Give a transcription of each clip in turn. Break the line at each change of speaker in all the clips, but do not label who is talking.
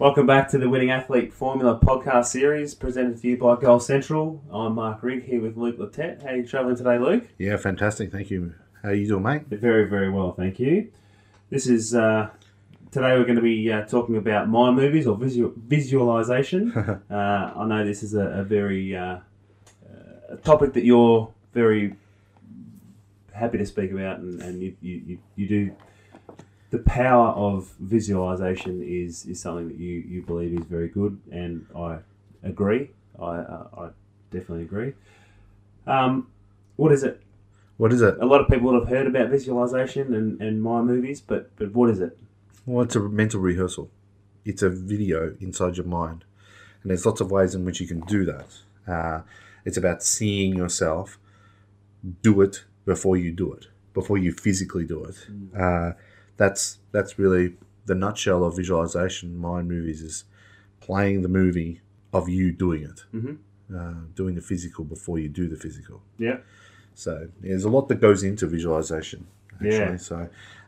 Welcome back to the Winning Athlete Formula podcast series presented to you by Goal Central. I'm Mark Rigg here with Luke Lettet. How are you travelling today, Luke?
Yeah, fantastic. Thank you. How you doing, mate?
Very, very well, thank you. This is uh, today we're going to be uh, talking about mind movies or visual, visualization. uh, I know this is a, a very uh, a topic that you're very happy to speak about, and, and you, you, you do. The power of visualization is, is something that you, you believe is very good, and I agree. I, uh, I definitely agree. Um, what is it?
What is it?
A lot of people have heard about visualization and, and mind movies, but, but what is it?
Well, it's a mental rehearsal. It's a video inside your mind, and there's lots of ways in which you can do that. Uh, it's about seeing yourself do it before you do it, before you physically do it. Uh, that's that's really the nutshell of visualization. Mind movies is playing the movie of you doing it,
Mhm.
uh, doing the physical before you do the physical.
Yeah.
So there's a lot that goes into visualization, actually.
Yeah.
So,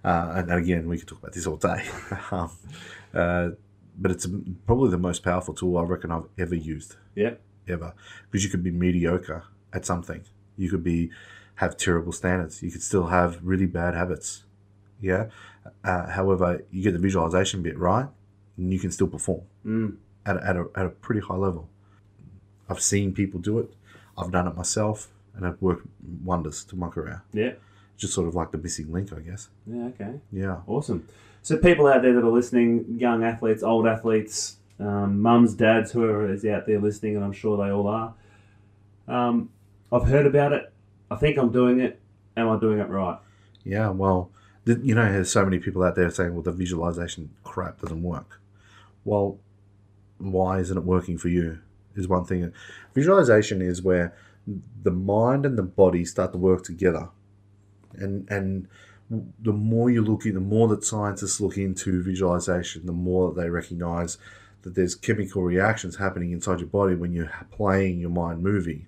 uh, and, and again, we could talk about this all day. um, uh, but it's probably the most powerful tool I reckon I've ever used,
Yeah.
ever. Because you could be mediocre at something. You could be have terrible standards. You could still have really bad habits. Yeah. Uh, however, you get the visualization bit right, and you can still perform
Mm.
at a, at a, at a pretty high level. I've seen people do it. I've done it myself, and it worked wonders to my career.
Yeah.
Just sort of like the missing link, I guess.
Yeah. Okay.
Yeah.
Awesome. So people out there that are listening, young athletes, old athletes, um, mums, dads, whoever is out there listening, and I'm sure they all are. Um, I've heard about it. I think I'm doing it. Am I doing it right?
Yeah. Well, th- you know, there's so many people out there saying, well, the visualization crap doesn't work. Well, why isn't it working for you? Is one thing. Visualization is where the mind and the body start to work together. And, and the more you look in, the more that scientists look into visualization, the more that they recognize that there's chemical reactions happening inside your body when you're playing your mind movie.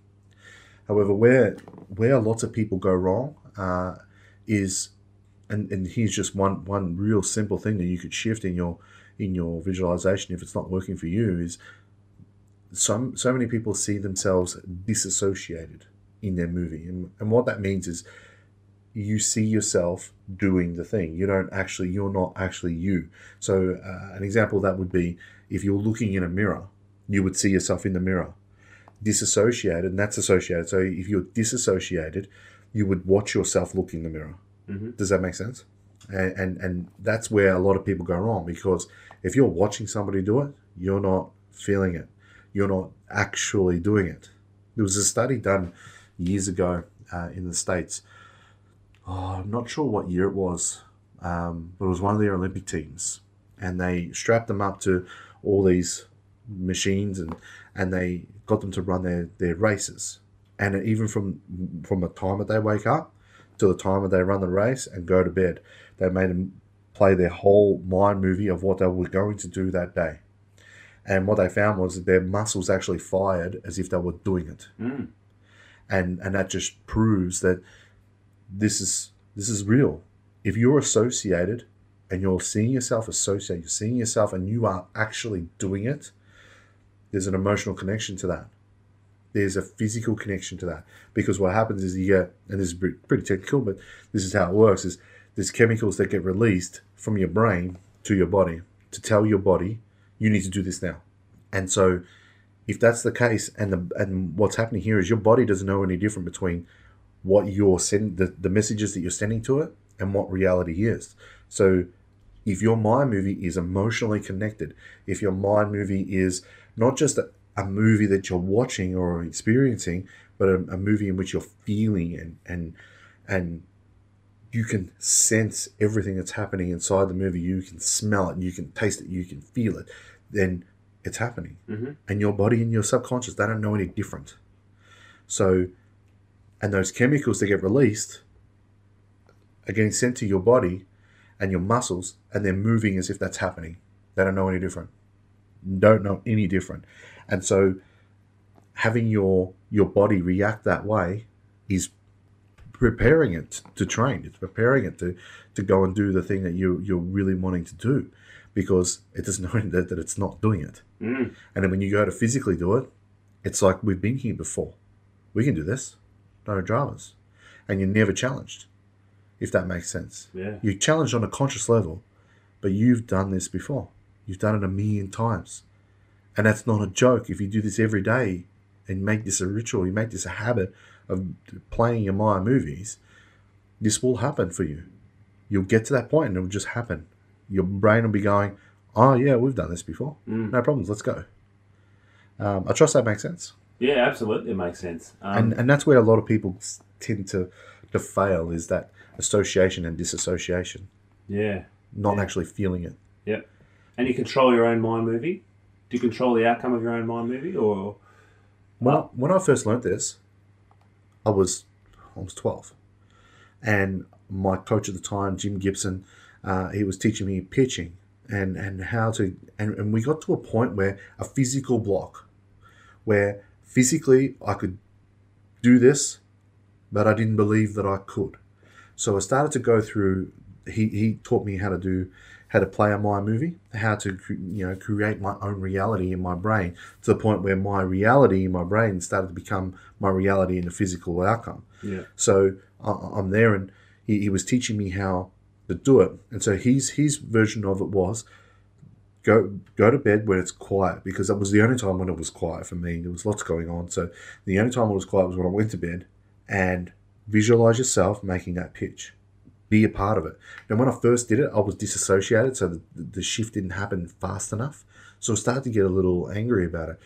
However, where where lots of people go wrong uh, is, and, and here's just one one real simple thing that you could shift in your in your visualization if it's not working for you is some so many people see themselves disassociated in their movie, and, and what that means is you see yourself doing the thing. You don't actually, you're not actually you. So, uh, an example that would be if you're looking in a mirror, you would see yourself in the mirror. Disassociated, and that's associated. So, if you're disassociated, you would watch yourself look in the mirror.
Mhm.
Does that make sense? And, and and that's where a lot of people go wrong because if you're watching somebody do it, you're not feeling it. You're not actually doing it. There was a study done years ago uh, in the states oh, I'm not sure what year it was, um, but it was one of their Olympic teams, and they strapped them up to all these machines and and they got them to run their, their races, and even from from the time that they wake up to the time that they run the race and go to bed, they made them play their whole mind movie of what they were going to do that day. And what they found was that their muscles actually fired as if they were doing it
Mm.
and and that just proves that this is this is real. If you're associated and you're seeing yourself associate, you're seeing yourself and you are actually doing it, there's an emotional connection to that. There's a physical connection to that. Because what happens is you get, and this is pretty technical, but this is how it works, is there's chemicals that get released from your brain to your body to tell your body, you need to do this now. And so if that's the case and the and what's happening here is your body doesn't know any different between what you're sending the, the messages that you're sending to it and what reality is so if your mind movie is emotionally connected if your mind movie is not just a, movie that you're watching or experiencing but a, a movie in which you're feeling and and and you can sense everything that's happening inside the movie. You can smell it you can taste it you can feel it. Then it's happening.
Mhm.
and your body and your subconscious they don't know any different. So and those chemicals that get released are getting sent to your body and your muscles and they're moving as if that's happening. They don't know any different. Don't know any different and so having your your body react that way is preparing it to train it's preparing it to to go and do the thing that you you're really wanting to do because it doesn't know that, that it's not doing it.
Mm.
And then when you go to physically do it, it's like we've been here before. We can do this. No dramas. And you're never challenged, if that makes sense.
Yeah.
You're challenged on a conscious level, but you've done this before. You've done it a million times. And that's not a joke. If you do this every day and make this a ritual, you make this a habit of playing your mind movies, this will happen for you. You'll get to that point and it will just happen. Your brain will be going, oh, yeah, we've done this before.
Mm.
No problems, let's go. Um, I trust that makes sense.
Yeah, absolutely, it makes sense. Um,
And, and that's where a lot of people tend to, to fail is that association and disassociation,
yeah,
not
Yeah.
actually feeling it.
yep. And you control your own mind movie. Do you control the outcome of your own mind movie, or
Well, when I first learnt this, I was I was twelve, and my coach at the time, Jim Gibson, uh, he was teaching me pitching and and how to and, and we got to a point where a physical block, where physically I could do this, but I didn't believe that I could. So I started to go through. He he taught me how to do how to play a my movie, how to you know create my own reality in my brain to the point where my reality in my brain started to become my reality in the physical outcome.
yeah,
So I, I'm there, and he, he was teaching me how to do it. And so his his version of it was go go to bed when it's quiet because that was the only time when it was quiet for me. There was lots going on, so the only time it was quiet was when I went to bed. And visualize yourself making that pitch. Be a part of it. And when I first did it, I was disassociated, so the, the shift didn't happen fast enough. So I started to get a little angry about it.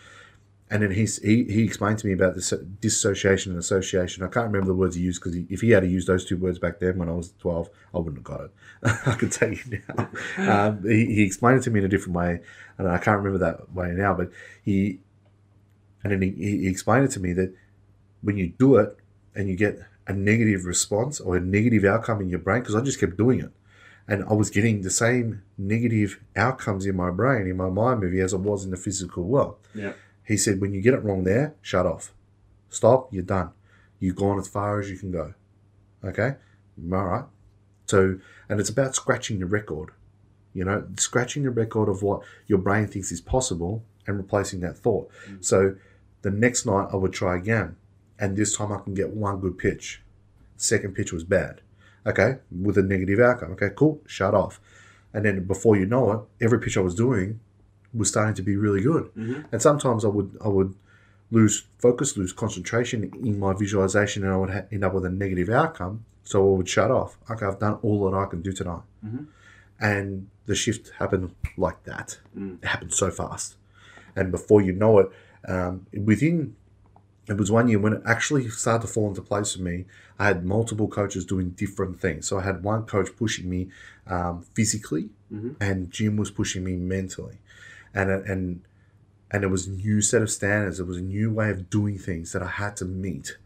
And then he's, he he explained to me about this dissociation and association. I can't remember the words he used because if he had to use those two words back then when I was twelve, I wouldn't have got it. I can tell you now. Um, he, he explained it to me in a different way, and I can't remember that way now. But he and then he, he explained it to me that when you do it and you get a negative response or a negative outcome in your brain, because I just kept doing it, and I was getting the same negative outcomes in my brain in my mind movie as I was in the physical world.
yeah,
He said, when you get it wrong there, shut off. Stop, you're done. You've gone as far as you can go. Okay? All right. So, and it's about scratching the record. You know, scratching the record of what your brain thinks is possible and replacing that thought. Mm. So the next night I would try again. And this time I can get one good pitch. Second pitch was bad. Okay? With a negative outcome. Okay, cool. Shut off. And then before you know it, every pitch I was doing was starting to be really good.
Mhm.
And sometimes I would I would lose focus, lose concentration in my visualization, and I would ha- end up with a negative outcome. So I would shut off. Okay, I've done all that I can do tonight,
Mhm.
and the shift happened like that.
Mm.
It happened so fast, and before you know it, um, within it was one year when it actually started to fall into place for me. I had multiple coaches doing different things. So I had one coach pushing me um, physically,
Mhm.
and Jim was pushing me mentally, and and and it was a new set of standards. It was a new way of doing things that I had to meet.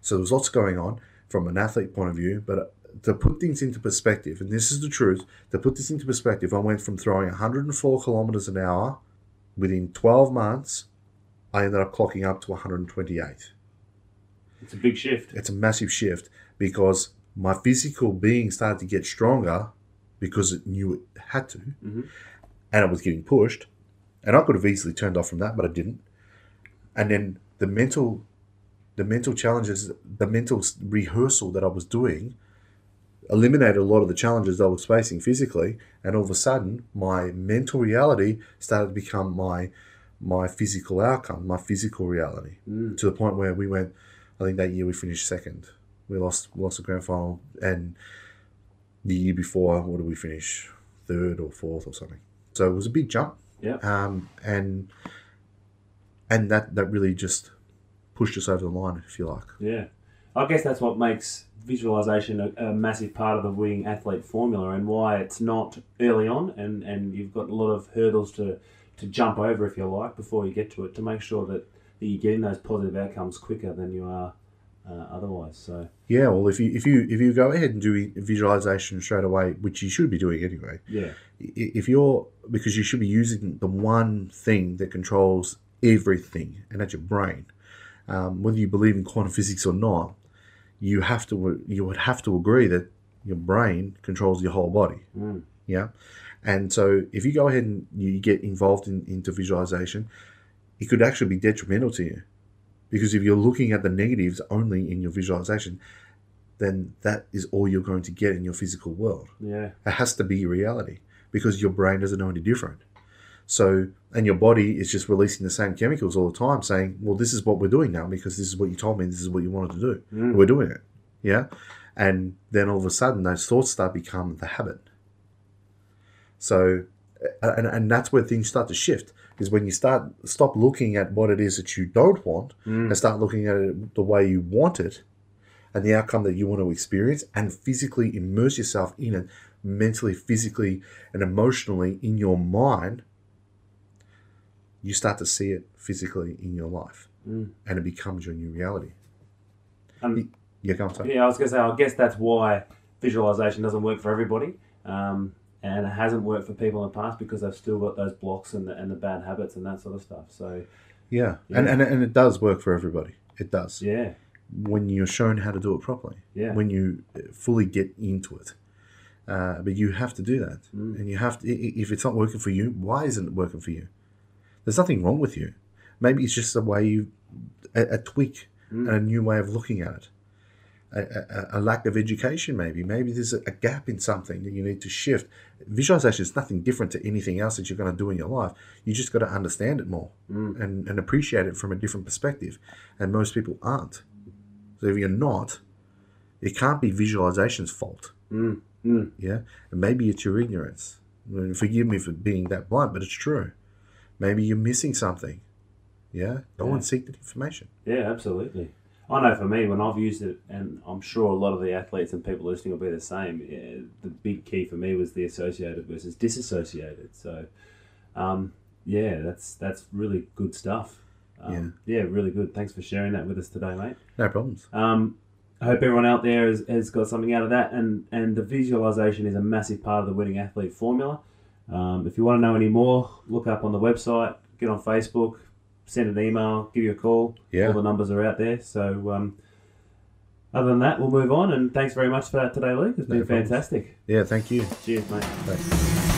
So there was lots going on from an athlete point of view, but to put things into perspective, and this is the truth, to put this into perspective, I went from throwing 104 kilometers an hour within 12 months. I ended up clocking up to 128
it's a big shift.
it's a massive shift because my physical being started to get stronger because it knew it had to,
Mhm.
and it was getting pushed. And I could have easily turned off from that, but I didn't. And then the mental, the mental challenges, the mental rehearsal that I was doing, eliminated a lot of the challenges I was facing physically. And all of a sudden, my mental reality started to become my my physical outcome, my physical reality
Mm.
to the point where we went. I think that year we finished second. We lost we lost the grand final, and the year before, what did we finish? Third or fourth or something. So it was a big jump.
Yeah.
Um, and and that that really just pushed us over the line, if you like.
Yeah, I guess that's what makes visualization a, a massive part of the winning athlete formula, and why it's not early on, and and you've got a lot of hurdles to to jump over, if you like, before you get to it, to make sure that, that you're getting those positive outcomes quicker than you are uh, otherwise. So
Yeah. Well, if you if you if you go ahead and do visualization straight away, which you should be doing anyway,
yeah,
if you're because you should be using the one thing that controls everything, and that's your brain. Um, whether you believe in quantum physics or not, you have to you would have to agree that your brain controls your whole body.
mm.
Yeah. And so if you go ahead and you get involved in, into visualization, it could actually be detrimental to you. Because if you're looking at the negatives only in your visualization, then that is all you're going to get in your physical world.
Yeah.
It has to be reality because your brain doesn't know any different. So, and your body is just releasing the same chemicals all the time, saying, "Well, this is what we're doing now because this is what you told me. This is what you wanted to do.
Mm.
We're doing it." Yeah, and then all of a sudden, those thoughts start become the habit. So, and and that's where things start to shift. Is when you start stop looking at what it is that you don't want
Mm.
and start looking at it the way you want it, and the outcome that you want to experience, and physically immerse yourself in it, mentally, physically, and emotionally in your mind, you start to see it physically in your life,
Mm.
and it becomes your new reality.
And
Yeah, go on, sorry.
yeah, I was going to say, I guess that's why visualization doesn't work for everybody. Um, and it hasn't worked for people in the past because they've still got those blocks and the, and the bad habits and that sort of stuff. So,
Yeah,
Yeah.
And, and and it does work for everybody. It does
yeah,
when you're shown how to do it properly.
yeah.
When you fully get into it. Uh, but you have to do that,
Mm.
and you have to. If it's not working for you, why isn't it working for you? There's nothing wrong with you. Maybe it's just a way you, a, a tweak,
Mm.
and a new way of looking at it. A, a, a lack of education, maybe. Maybe there's a, gap in something that you need to shift. Visualization is nothing different to anything else that you're going to do in your life. You just got to understand it more
Mm.
and, and appreciate it from a different perspective. And most people aren't. So if you're not, it can't be visualization's fault.
Mm. Mm.
Yeah, and maybe it's your ignorance. I mean, forgive me for being that blunt, but it's true. Maybe you're missing something. Yeah, go
Yeah.
and seek that information.
Yeah, absolutely. I know for me, when I've used it, and I'm sure a lot of the athletes and people listening will be the same, yeah, the big key for me was the associated versus disassociated. So, um, yeah, that's that's really good stuff. Um, yeah. really good. Thanks for sharing that with us today, mate.
No problems.
Um, I hope everyone out there has, has got something out of that, and, and the visualization is a massive part of the winning athlete formula. Um, if you want to know any more, look up on the website, get on Facebook, send an email, give you a call.
Yeah.
All the numbers are out there. So, um, other than that, we'll move on. And thanks very much for that today, Luke. It's been
No
fantastic.
Yeah, thank you.
Cheers, mate.
Thanks.